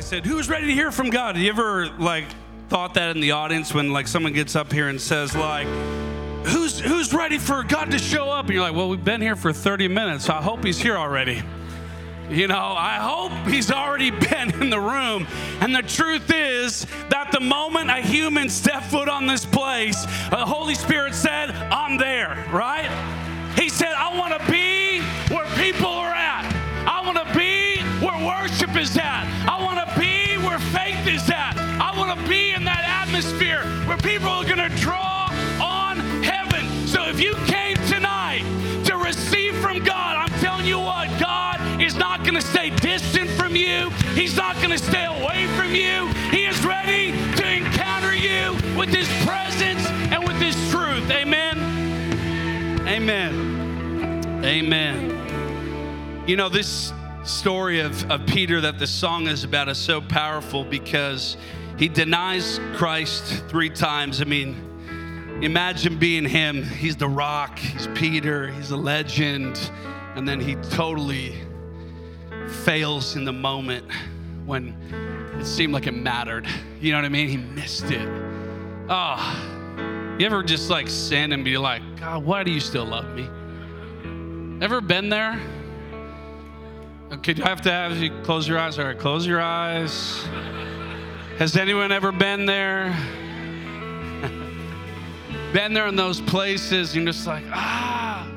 I said, "Who's ready to hear from God?" Have you ever like thought that in the audience when like someone gets up here and says like, "Who's who's ready for God to show up?" And you're like, "Well, we've been here for 30 minutes. So I hope He's here already." You know, I hope he's already been in the room. And the truth is that the moment a human stepped foot on this place, the Holy Spirit said, I'm there, right? He said, I want to be where people are at. I want to be where worship is at. I want to is that? I want to be in that atmosphere where people are going to draw on heaven. So if you came tonight to receive from God, I'm telling you what, God is not going to stay distant from you. He's not going to stay away from you. He is ready to encounter you with His presence and with His truth. Amen. Amen. Amen. You know, this story of, of Peter that the song is about is so powerful because he denies Christ three times. I mean, imagine being him. He's the rock, he's Peter, he's a legend, and then he totally fails in the moment when it seemed like it mattered. You know what I mean? He missed it. Oh, you ever just like sin and be like, God, why do you still love me? Ever been there? Could you have to have you close your eyes? All right, close your eyes. Has anyone ever been there? been there in those places, you're just like, ah.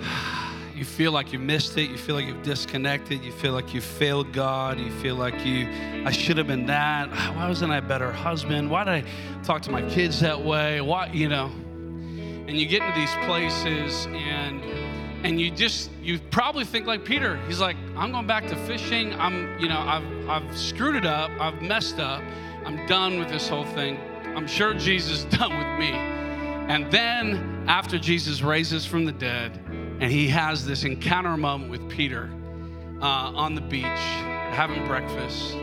You feel like you missed it. You feel like you've disconnected. You feel like you failed God. You feel like you, I should have been that. Why wasn't I a better husband? Why did I talk to my kids that way? Why, you know? And you get into these places and and you just you probably think like Peter. He's like, I'm going back to fishing. I'm, you know, I've I've screwed it up. I've messed up. I'm done with this whole thing. I'm sure Jesus is done with me. And then after Jesus raises from the dead, and he has this encounter moment with Peter uh, on the beach, having breakfast.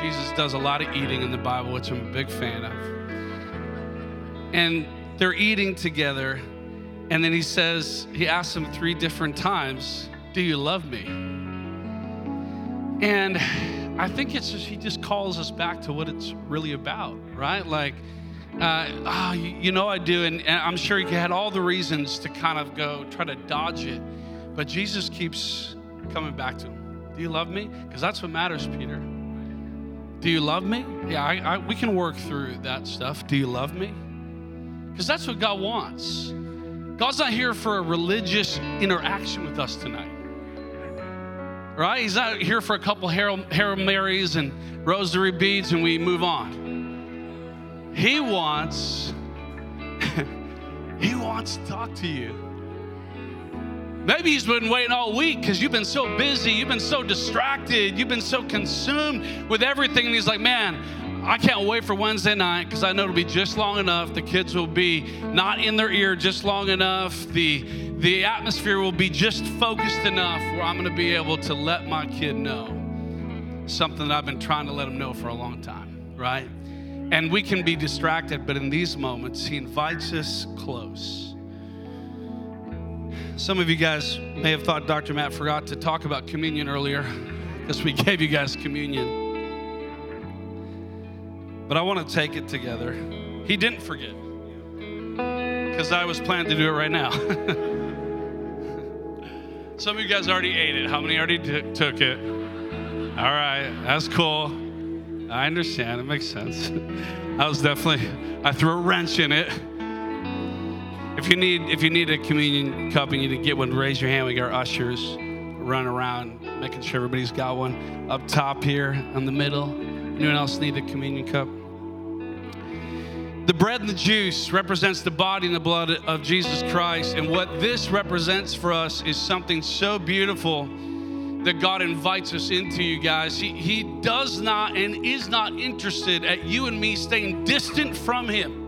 Jesus does a lot of eating in the Bible, which I'm a big fan of. And they're eating together, and then he says, he asks him three different times, Do you love me? And I think it's just, he just calls us back to what it's really about, right? Like, uh, oh, you, know I do. And, and, I'm sure he had all the reasons to kind of go try to dodge it. But Jesus keeps coming back to him. Do you love me? Because that's what matters, Peter. Do you love me? Yeah, I, I, we can work through that stuff. Do you love me? Because that's what God wants. God's not here for a religious interaction with us tonight. Right? He's not here for a couple Hail, Marys and rosary beads and we move on. He wants He wants to talk to you. Maybe he's been waiting all week because you've been so busy, you've been so distracted, you've been so consumed with everything. And he's like, man, I can't wait for Wednesday night because I know it'll be just long enough. The kids will be not in their ear just long enough. The the atmosphere will be just focused enough where I'm going to be able to let my kid know something that I've been trying to let him know for a long time, right? And we can be distracted, but in these moments, he invites us close. Some of you guys may have thought Dr. Matt forgot to talk about communion earlier because we gave you guys communion. But I want to take it together. He didn't forget because I was planning to do it right now. Some of you guys already ate it. How many already t- took it? All right, that's cool. I understand. It makes sense. I was definitely I threw a wrench in it. If you need if you need a communion cup and you need to get one, raise your hand. We got ushers running around making sure everybody's got one up top here in the middle. Anyone else need the communion cup? The bread and the juice represents the body and the blood of Jesus Christ. And what this represents for us is something so beautiful that God invites us into, you guys. He, he does not and is not interested at you and me staying distant from Him.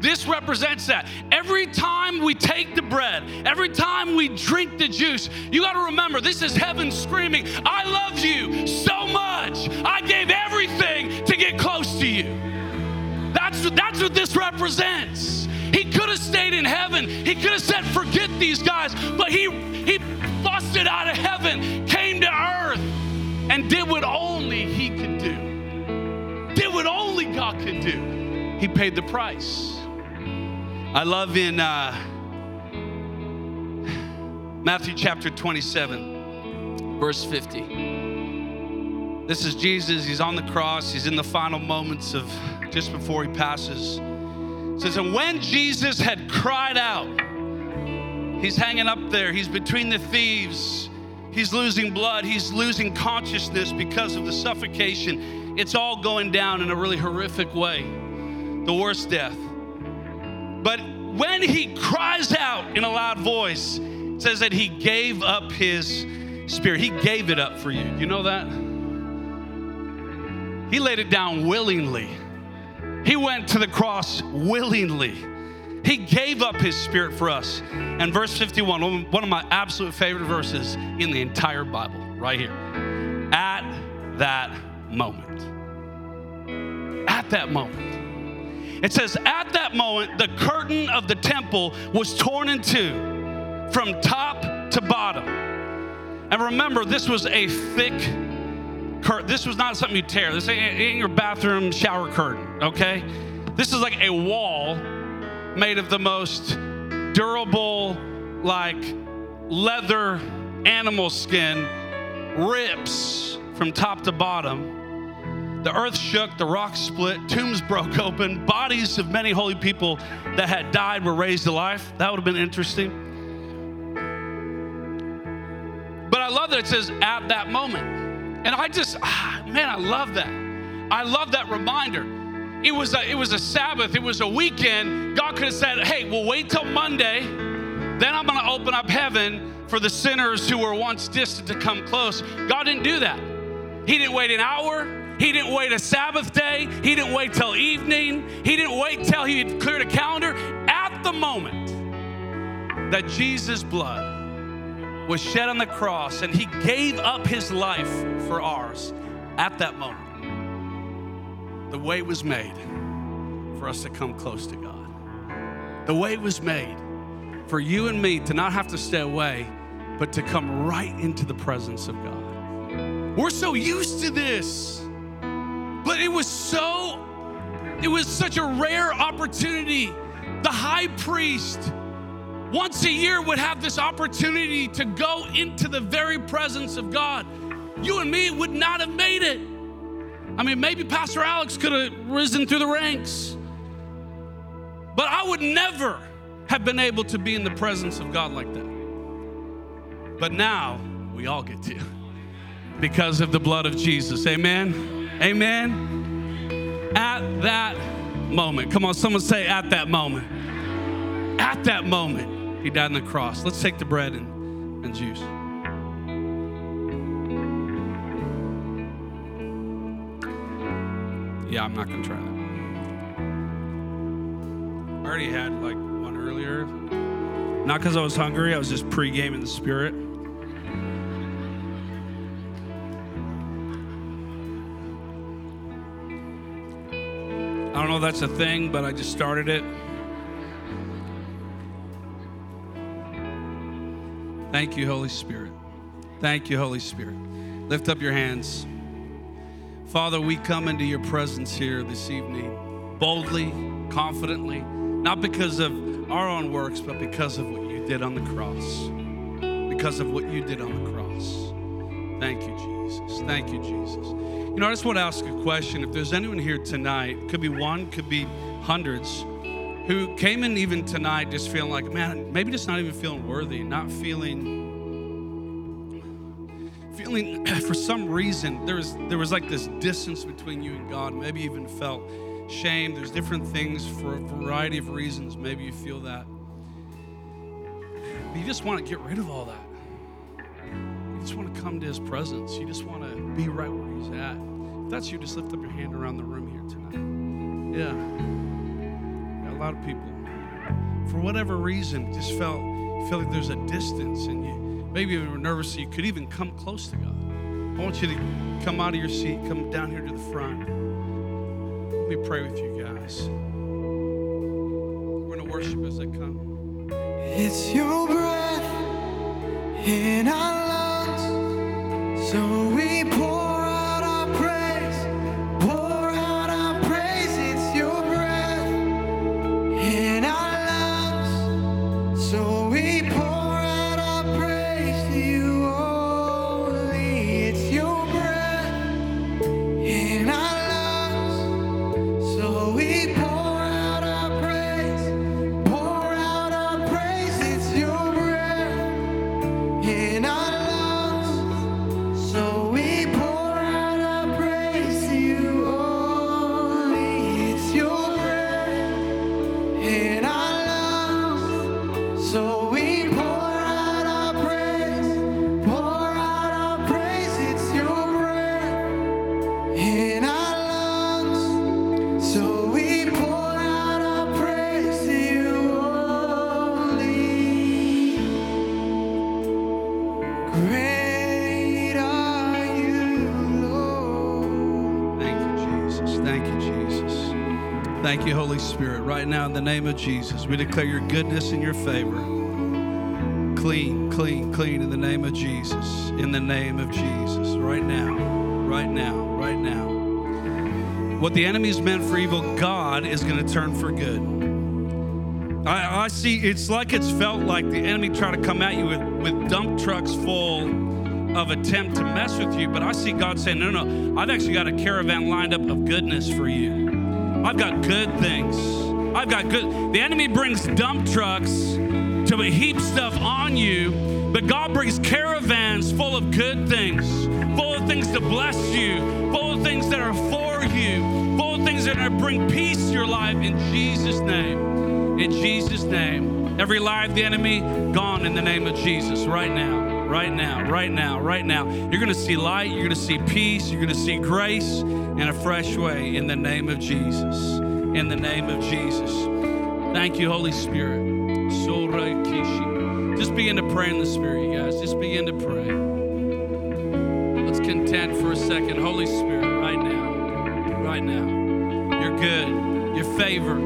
This represents that. Every time we take the bread, every time we drink the juice, you got to remember this is heaven screaming, I love you so much. I gave everything to get close to you. That's, that's what this represents. He could have stayed in heaven. He could have said, forget these guys, but he, he busted out of heaven, came to earth, and did what only he could do. Did what only God could do. He paid the price. I love in uh, Matthew chapter 27, verse 50. This is Jesus. He's on the cross. He's in the final moments of just before he passes. It says, And when Jesus had cried out, he's hanging up there, he's between the thieves, he's losing blood, he's losing consciousness because of the suffocation. It's all going down in a really horrific way, the worst death. But when he cries out in a loud voice, says that he gave up his spirit. He gave it up for you. You know that? He laid it down willingly. He went to the cross willingly. He gave up his spirit for us. And verse 51, one of my absolute favorite verses in the entire Bible, right here. At that moment. At that moment. It says, At that moment, the curtain of the temple was torn in two from top to bottom. And remember, this was a thick curtain. This was not something you tear. This ain't your bathroom shower curtain, okay? This is like a wall made of the most durable, like leather animal skin, rips from top to bottom the earth shook, the rocks split, tombs broke open, bodies of many holy people that had died were raised to life. That would have been interesting. But I love that it says at that moment. And I just, ah, man, I love that. I love that reminder. It was a, it was a Sabbath, it was a weekend. God could have said, hey, we'll wait till Monday, then I'm gonna open up heaven for the sinners who were once distant to come close. God didn't do that. He didn't wait an hour, he didn't wait a Sabbath day. He didn't wait till evening. He didn't wait till he had cleared a calendar. At the moment that Jesus' blood was shed on the cross and he gave up his life for ours, at that moment, the way was made for us to come close to God. The way was made for you and me to not have to stay away, but to come right into the presence of God. We're so used to this. But it was so, it was such a rare opportunity. The high priest, once a year, would have this opportunity to go into the very presence of God. You and me would not have made it. I mean, maybe Pastor Alex could have risen through the ranks, but I would never have been able to be in the presence of God like that. But now we all get to because of the blood of Jesus. Amen. Amen. At that moment. Come on, someone say, at that moment. At that moment, he died on the cross. Let's take the bread and, and juice. Yeah, I'm not going to try that. I already had like one earlier. Not because I was hungry, I was just pre gaming the spirit. Know that's a thing, but I just started it. Thank you, Holy Spirit. Thank you, Holy Spirit. Lift up your hands. Father, we come into your presence here this evening boldly, confidently, not because of our own works, but because of what you did on the cross. Because of what you did on the cross. Thank you, Jesus. Thank you, Jesus. You know, I just want to ask a question. If there's anyone here tonight, could be one, could be hundreds, who came in even tonight just feeling like, man, maybe just not even feeling worthy, not feeling, feeling for some reason there was there was like this distance between you and God. Maybe even felt shame. There's different things for a variety of reasons. Maybe you feel that. But you just want to get rid of all that. You just want to come to his presence. You just want to be right he's at. If that's you, just lift up your hand around the room here tonight. Yeah. yeah a lot of people, for whatever reason, just felt feel like there's a distance and you maybe you were nervous so you could even come close to God. I want you to come out of your seat, come down here to the front. Let me pray with you guys. We're going to worship as they come. It's your breath in our lungs, so we pour. Now in the name of Jesus. We declare your goodness and your favor. Clean, clean, clean in the name of Jesus. In the name of Jesus. Right now, right now, right now. What the enemy's meant for evil, God is going to turn for good. I, I, see it's like it's felt like the enemy tried to come at you with, with dump trucks full of attempt to mess with you, but I see God saying, no, no, I've actually got a caravan lined up of goodness for you. I've got good things. I've got good. The enemy brings dump trucks to heap stuff on you, but God brings caravans full of good things, full of things to bless you, full of things that are for you, full of things that are going to bring peace to your life in Jesus' name. In Jesus' name. Every lie of the enemy, gone in the name of Jesus right now right now, right now, right now. You're going to see light, you're going to see peace, you're going to see grace in a fresh way in the name of Jesus in the name of Jesus. Thank you, Holy Spirit. Just begin to pray in the Spirit, you guys. Just begin to pray. Let's contend for a second. Holy Spirit, right now, right now. You're good. Your favor,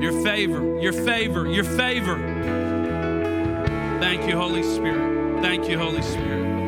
your favor, your favor, your favor. Thank you, Holy Spirit. Thank you, Holy Spirit.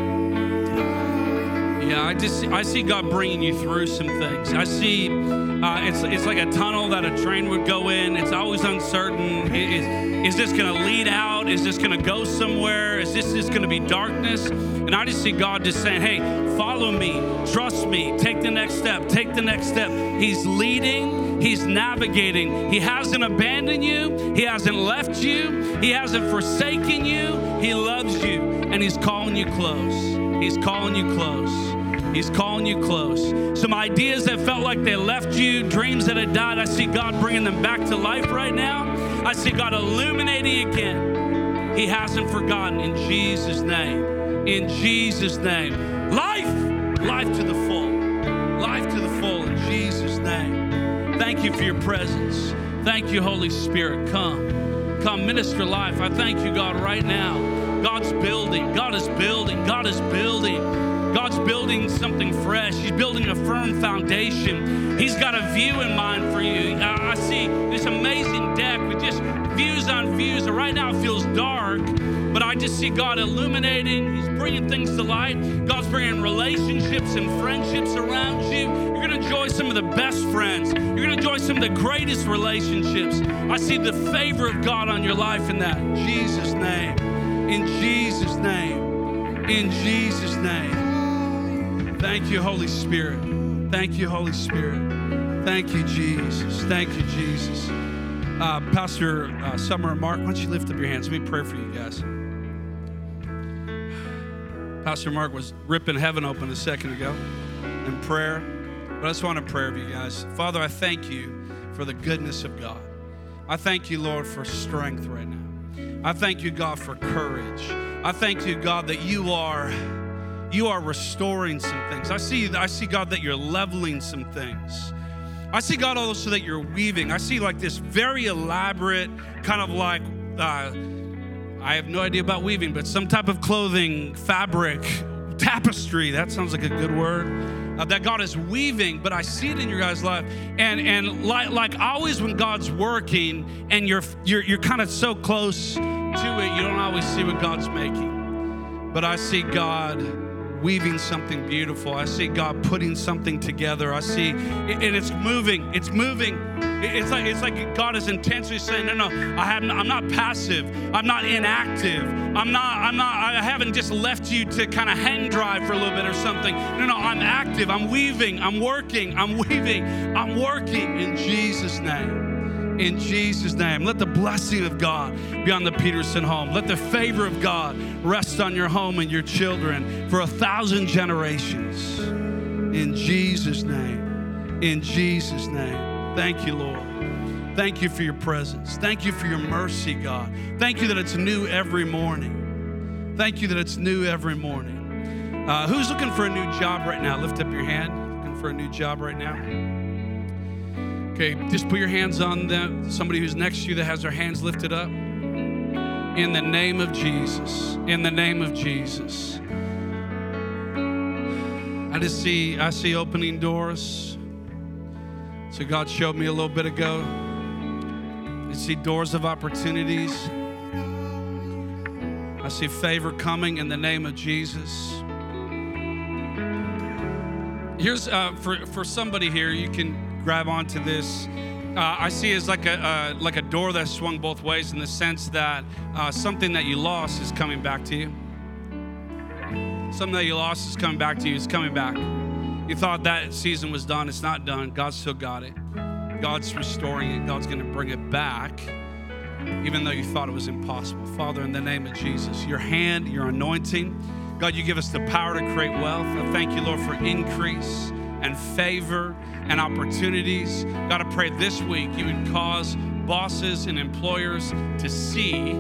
Yeah, I just I see God bringing you through some things. I see uh, it's it's like a tunnel that a train would go in. It's always uncertain. Is, is this going to lead out? Is this going to go somewhere? Is this just going to be darkness? And I just see God just saying, "Hey, follow me, trust me, take the next step, take the next step." He's leading. He's navigating. He hasn't abandoned you. He hasn't left you. He hasn't forsaken you. He loves you, and He's calling you close. He's calling you close. He's calling you close. Some ideas that felt like they left you, dreams that had died, I see God bringing them back to life right now. I see God illuminating again. He hasn't forgotten in Jesus' name. In Jesus' name. Life, life to the full. Thank you for your presence. Thank you, Holy Spirit. Come. Come minister life. I thank you, God, right now. God's building. God is building. God is building. God's building something fresh. He's building a firm foundation. He's got a view in mind for you. Uh, I see this amazing deck with just views on views. And right now it feels dark, but I just see God illuminating. He's bringing things to light. God's bringing relationships and friendships around you. You're going to enjoy some of the best friends. You're going to enjoy some of the greatest relationships. I see the favor of God on your life in that. In Jesus' name. In Jesus' name. In Jesus' name. Thank you, Holy Spirit. Thank you, Holy Spirit. Thank you, Jesus. Thank you, Jesus. Uh, Pastor uh, Summer and Mark, why don't you lift up your hands? Let me pray for you guys. Pastor Mark was ripping heaven open a second ago in prayer. But I just want to pray for you guys. Father, I thank you for the goodness of God. I thank you, Lord, for strength right now. I thank you, God, for courage. I thank you, God, that you are you are restoring some things. I see, I see God that you're leveling some things. I see God also that you're weaving. I see like this very elaborate kind of like uh, I have no idea about weaving, but some type of clothing, fabric, tapestry. That sounds like a good word. Uh, that God is weaving, but I see it in your guys' life. And and like like always when God's working and you're you're you're kind of so close to it, you don't always see what God's making. But I see God weaving something beautiful. I see God putting something together. I see, and it's moving. It's moving. It's like it's like God is intentionally saying, "No, no, I haven't. I'm not passive. I'm not inactive. I'm not. I'm not. I haven't just left you to kind of hang dry for a little bit or something. No, no, I'm active. I'm weaving. I'm working. I'm weaving. I'm working in Jesus' name." In Jesus' name. Let the blessing of God be on the Peterson home. Let the favor of God rest on your home and your children for a thousand generations. In Jesus' name. In Jesus' name. Thank you, Lord. Thank you for your presence. Thank you for your mercy, God. Thank you that it's new every morning. Thank you that it's new every morning. Uh, who's looking for a new job right now? Lift up your hand. Looking for a new job right now? Okay, just put your hands on them, somebody who's next to you that has their hands lifted up. In the name of Jesus. In the name of Jesus. I just see, I see opening doors. So God showed me a little bit ago. I see doors of opportunities. I see favor coming in the name of Jesus. Here's uh, for for somebody here. You can grab onto this. Uh, I see it as like a uh, like a door that's swung both ways in the sense that uh, something that you lost is coming back to you. Something that you lost is coming back to you. It's coming back. You thought that season was done. It's not done. God still got it. God's restoring it. God's going to bring it back, even though you thought it was impossible. Father, in the name of Jesus, your hand, your anointing, God, you give us the power to create wealth. I thank you, Lord, for increase and favor and opportunities. God, I pray this week you would cause bosses and employers to see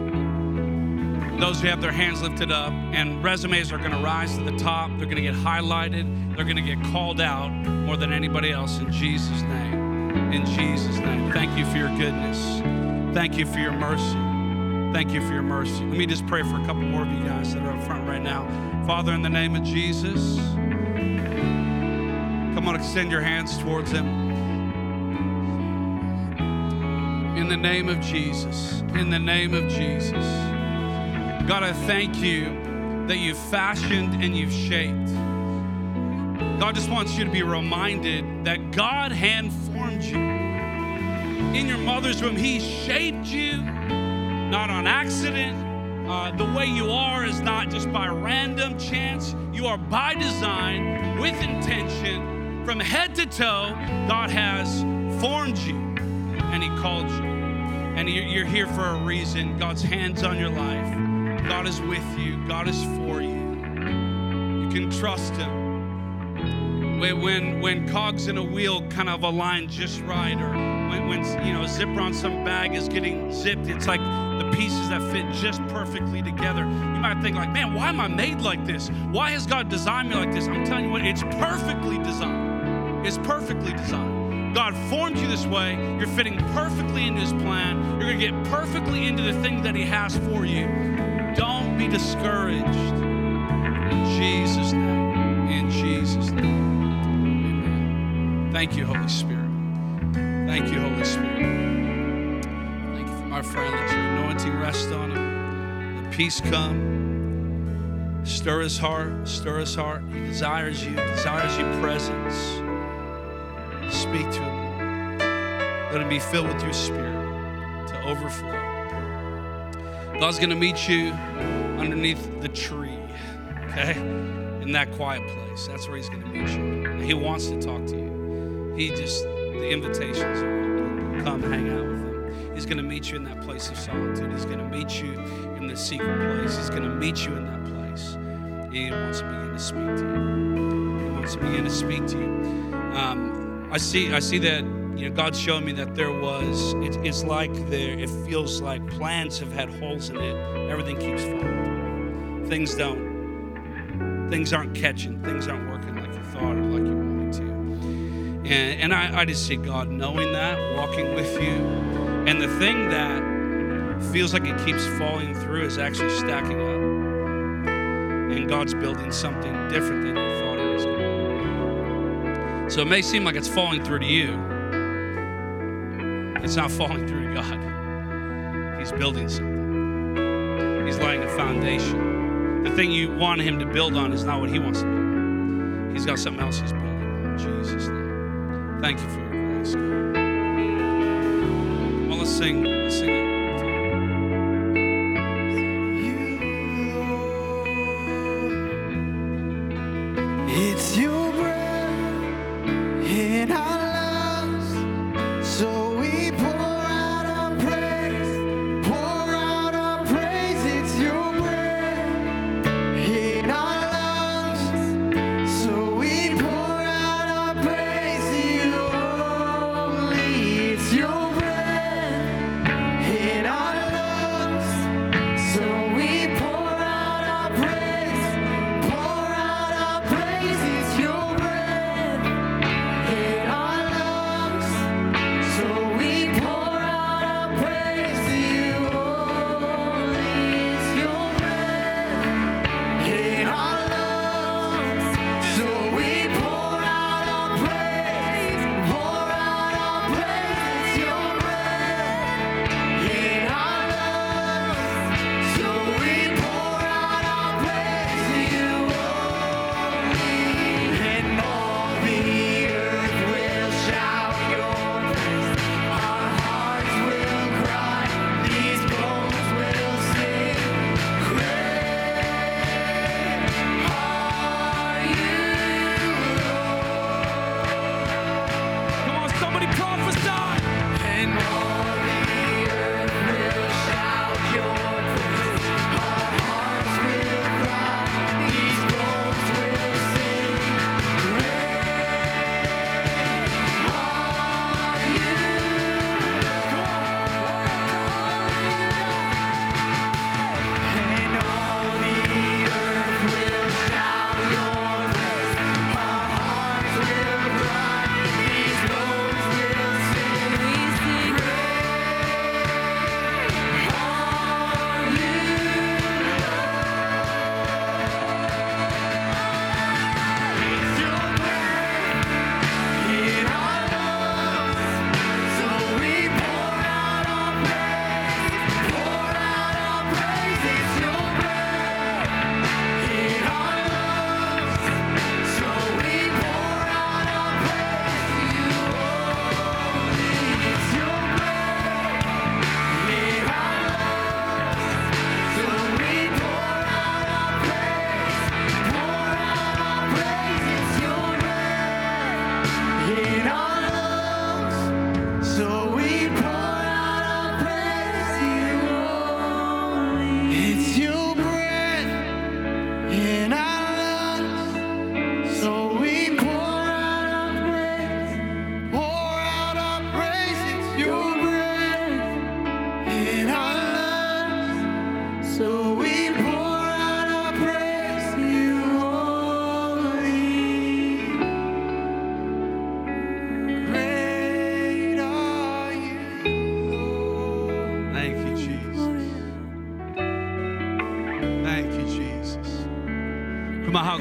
those who have their hands lifted up, and resumes are going to rise to the top. They're going to get highlighted. They're going to get called out more than anybody else in Jesus' name. In Jesus' name. Thank you for your goodness. Thank you for your mercy. Thank you for your mercy. Let me just pray for a couple more of you guys that are up front right now. Father, in the name of Jesus, Come on, extend your hands towards Him. In the name of Jesus. In the name of Jesus. God, I thank you that you've fashioned and you've shaped. God just wants you to be reminded that God hand formed you. In your mother's womb, He shaped you, not on accident. Uh, the way you are is not just by random chance. You are by design, with intention, from head to toe, God has formed you and He called you. And you're here for a reason. God's hands on your life. God is with you. God is for you. You can trust Him. When, when, when cogs in a wheel kind of align just right, or when, when you know a zipper on some bag is getting zipped, it's like the pieces that fit just perfectly together. You might think like, man, why am I made like this? Why has God designed me like this? I'm telling you what, it's perfectly designed is perfectly designed. God formed you this way. You're fitting perfectly into His plan. You're going to get perfectly into the thing that He has for you. Don't be discouraged. In Jesus' name. In Jesus' name. Amen. Thank you, Holy Spirit. Thank you, Holy Spirit. Thank you for my friend. Let your anointing rest on him. Let peace come. Stir his heart. Stir his heart. He desires you. Desires your presence. Speak to him, Lord. Let him be filled with your spirit to overflow. God's going to meet you underneath the tree, okay? In that quiet place. That's where he's going to meet you. He wants to talk to you. He just, the invitations are open. Come hang out with him. He's going to meet you in that place of solitude. He's going to meet you in the secret place. He's going to meet you in that place. He wants to begin to speak to you. He wants to begin to speak to you. Um, I see, I see that you know God's showing me that there was. It, it's like there. It feels like plans have had holes in it. Everything keeps falling. Things don't things aren't catching, things aren't working like you thought or like you wanted to. And, and I, I just see God knowing that, walking with you. And the thing that feels like it keeps falling through is actually stacking up. And God's building something different than you thought So it may seem like it's falling through to you. It's not falling through to God. He's building something. He's laying a foundation. The thing you want him to build on is not what he wants to build. He's got something else he's building. In Jesus' name. Thank you for your grace. God. Well, let's sing. Let's sing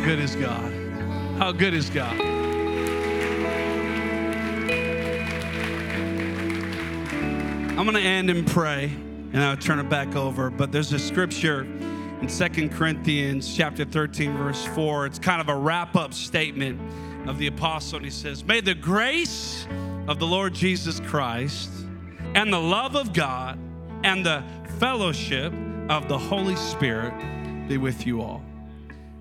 good is God? How good is God? I'm going to end and pray, and I'll turn it back over. But there's a scripture in Second Corinthians chapter 13, verse 4. It's kind of a wrap-up statement of the apostle, and he says, May the grace of the Lord Jesus Christ and the love of God and the fellowship of the Holy Spirit be with you all.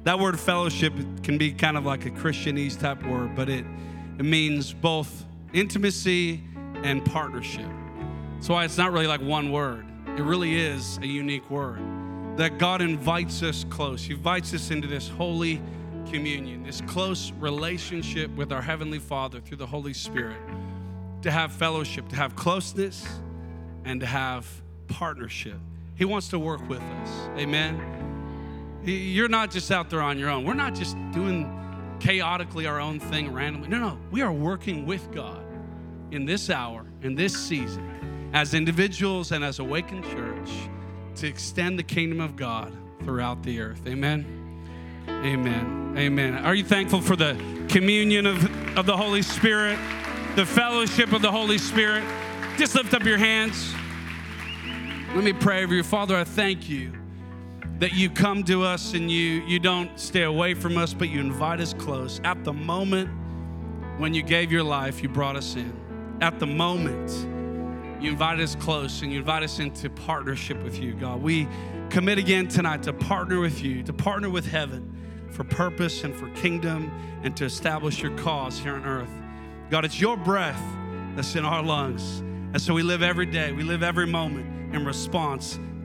That word fellowship can be kind of like a Christianese type word, but it, it means both intimacy and partnership. That's why it's not really like one word. It really is a unique word. That God invites us close. He invites us into this holy communion, this close relationship with our Heavenly Father through the Holy Spirit, to have fellowship, to have closeness, and to have partnership. He wants to work with us. Amen. You're not just out there on your own. We're not just doing chaotically our own thing randomly. No, no. We are working with God in this hour, in this season, as individuals and as Awaken Church to extend the kingdom of God throughout the earth. Amen. Amen. Amen. Are you thankful for the communion of, of the Holy Spirit, the fellowship of the Holy Spirit? Just lift up your hands. Let me pray over you. Father, I thank you that you come to us and you, you don't stay away from us, but you invite us close. At the moment when you gave your life, you brought us in. At the moment, you invite us close and you invite us into partnership with you, God. We commit again tonight to partner with you, to partner with heaven for purpose and for kingdom and to establish your cause here on earth. God, it's your breath that's in our lungs. And so we live every day, we live every moment in response